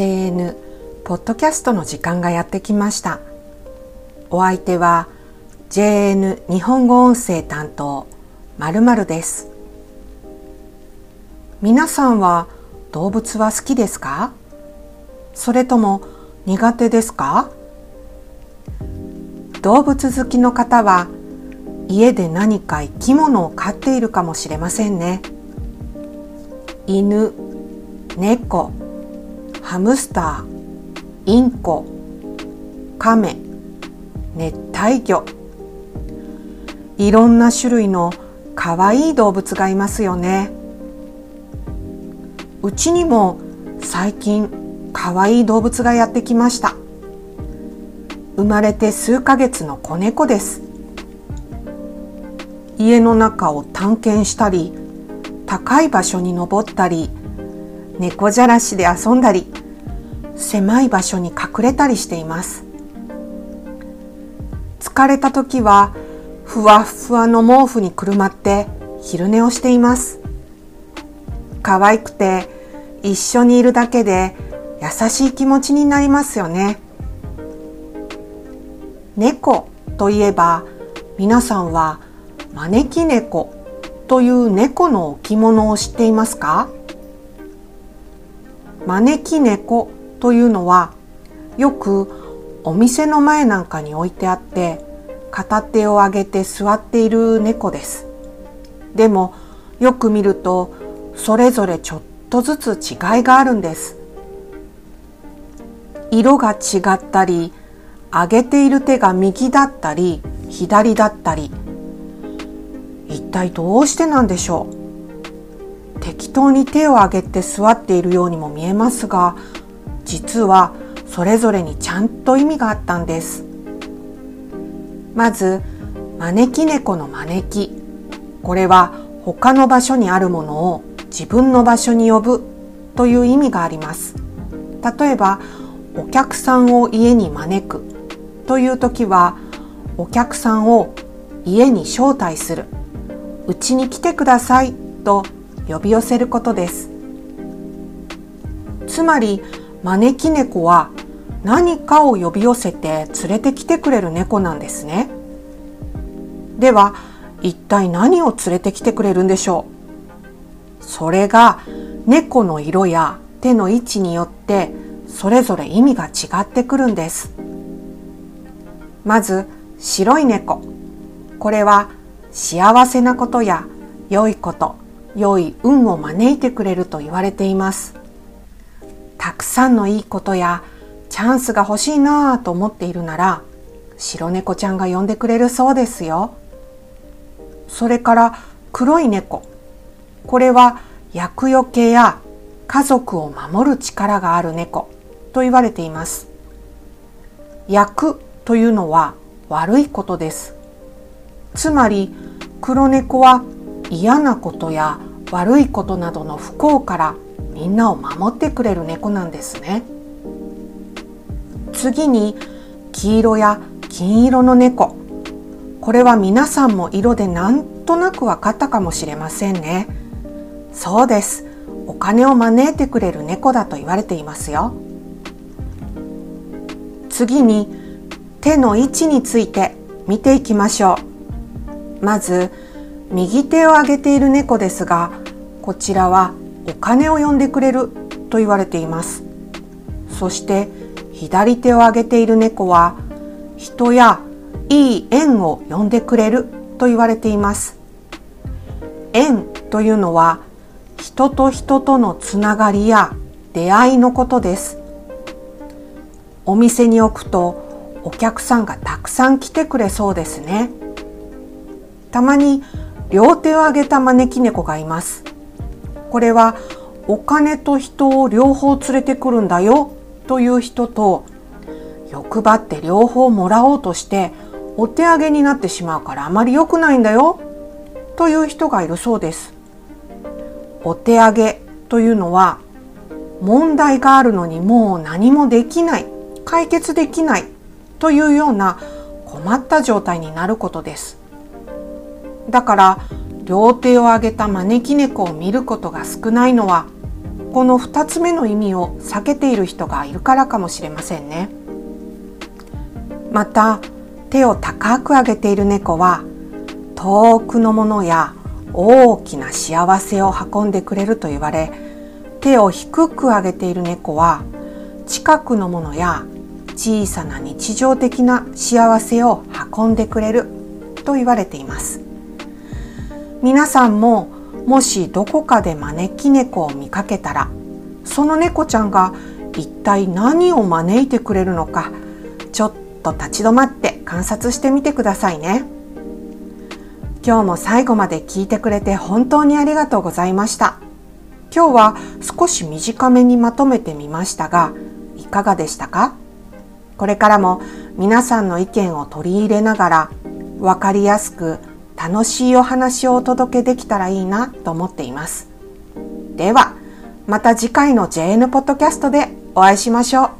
JN ポッドキャストの時間がやってきました。お相手は JN 日本語音声担当まるまるです。皆さんは動物は好きですか？それとも苦手ですか？動物好きの方は家で何か生き物を飼っているかもしれませんね。犬猫ハムスターインコカメ熱帯魚。いろんな種類のかわいい動物がいますよね。うちにも最近かわいい動物がやってきました。生まれて数ヶ月の子猫です。家の中を探検したり高い場所に登ったり猫じゃらしで遊んだり狭い場所に隠れたりしています。疲れた時はふわふわの毛布にくるまって昼寝をしています。可愛くて一緒にいるだけで優しい気持ちになりますよね。猫といえば皆さんは招き猫という猫の置物を知っていますか？招き猫というのはよくお店の前なんかに置いてあって片手を上げて座っている猫です。でもよく見るとそれぞれちょっとずつ違いがあるんです。色が違ったり上げている手が右だったり左だったり一体どうしてなんでしょう？適当に手を上げて座っているようにも見えますが実はそれぞれにちゃんと意味があったんです。まず招き猫の招き。これは他の場所にあるものを自分の場所に呼ぶという意味があります。例えばお客さんを家に招くという時はお客さんを家に招待する。うちに来てくださいと呼び寄せることです。つまり招き猫は何かを呼び寄せて連れてきてくれる猫なんですね。では一体何を連れてきてくれるんでしょう？それが猫の色や手の位置によってそれぞれ意味が違ってくるんです。まず白い猫。これは幸せなことや良いこと。良い運を招いてくれると言われています。たくさんのいいことやチャンスが欲しいなぁと思っているなら白猫ちゃんが呼んでくれるそうですよ。それから黒い猫。これは厄除けや家族を守る力がある猫と言われています。厄というのは悪いことです。つまり黒猫は嫌なことや悪いことなどの不幸からみんなを守ってくれる猫なんですね。次に黄色や金色の猫。これは皆さんも色でなんとなく分かったかもしれませんね。そうです。お金を招いてくれる猫だと言われていますよ。次に手の位置について見ていきましょう。まず右手を上げている猫ですがこちらはお金を呼んでくれると言われています。そして左手を上げている猫は人やいい縁を呼んでくれると言われています。縁というのは人と人とのつながりや出会いのことです。お店に置くとお客さんがたくさん来てくれそうですね。たまに両手を上げた招き猫がいます。これはお金と人を両方連れてくるんだよという人と欲張って両方もらおうとしてお手上げになってしまうからあまり良くないんだよという人がいるそうです。お手上げというのは問題があるのにもう何もできない解決できないというような困った状態になることです。だから両手を上げた招き猫を見ることが少ないのはこの2つ目の意味を避けている人がいるからかもしれませんね。また手を高く上げている猫は遠くのものや大きな幸せを運んでくれると言われ手を低く上げている猫は近くのものや小さな日常的な幸せを運んでくれると言われています。皆さんももしどこかで招き猫を見かけたらその猫ちゃんが一体何を招いてくれるのかちょっと立ち止まって観察してみてくださいね。今日も最後まで聞いてくれて本当にありがとうございました。今日は少し短めにまとめてみましたがいかがでしたか？これからも皆さんの意見を取り入れながら分かりやすく楽しいお話をお届けできたらいいなと思っています。では、また次回の JN ポッドキャストでお会いしましょう。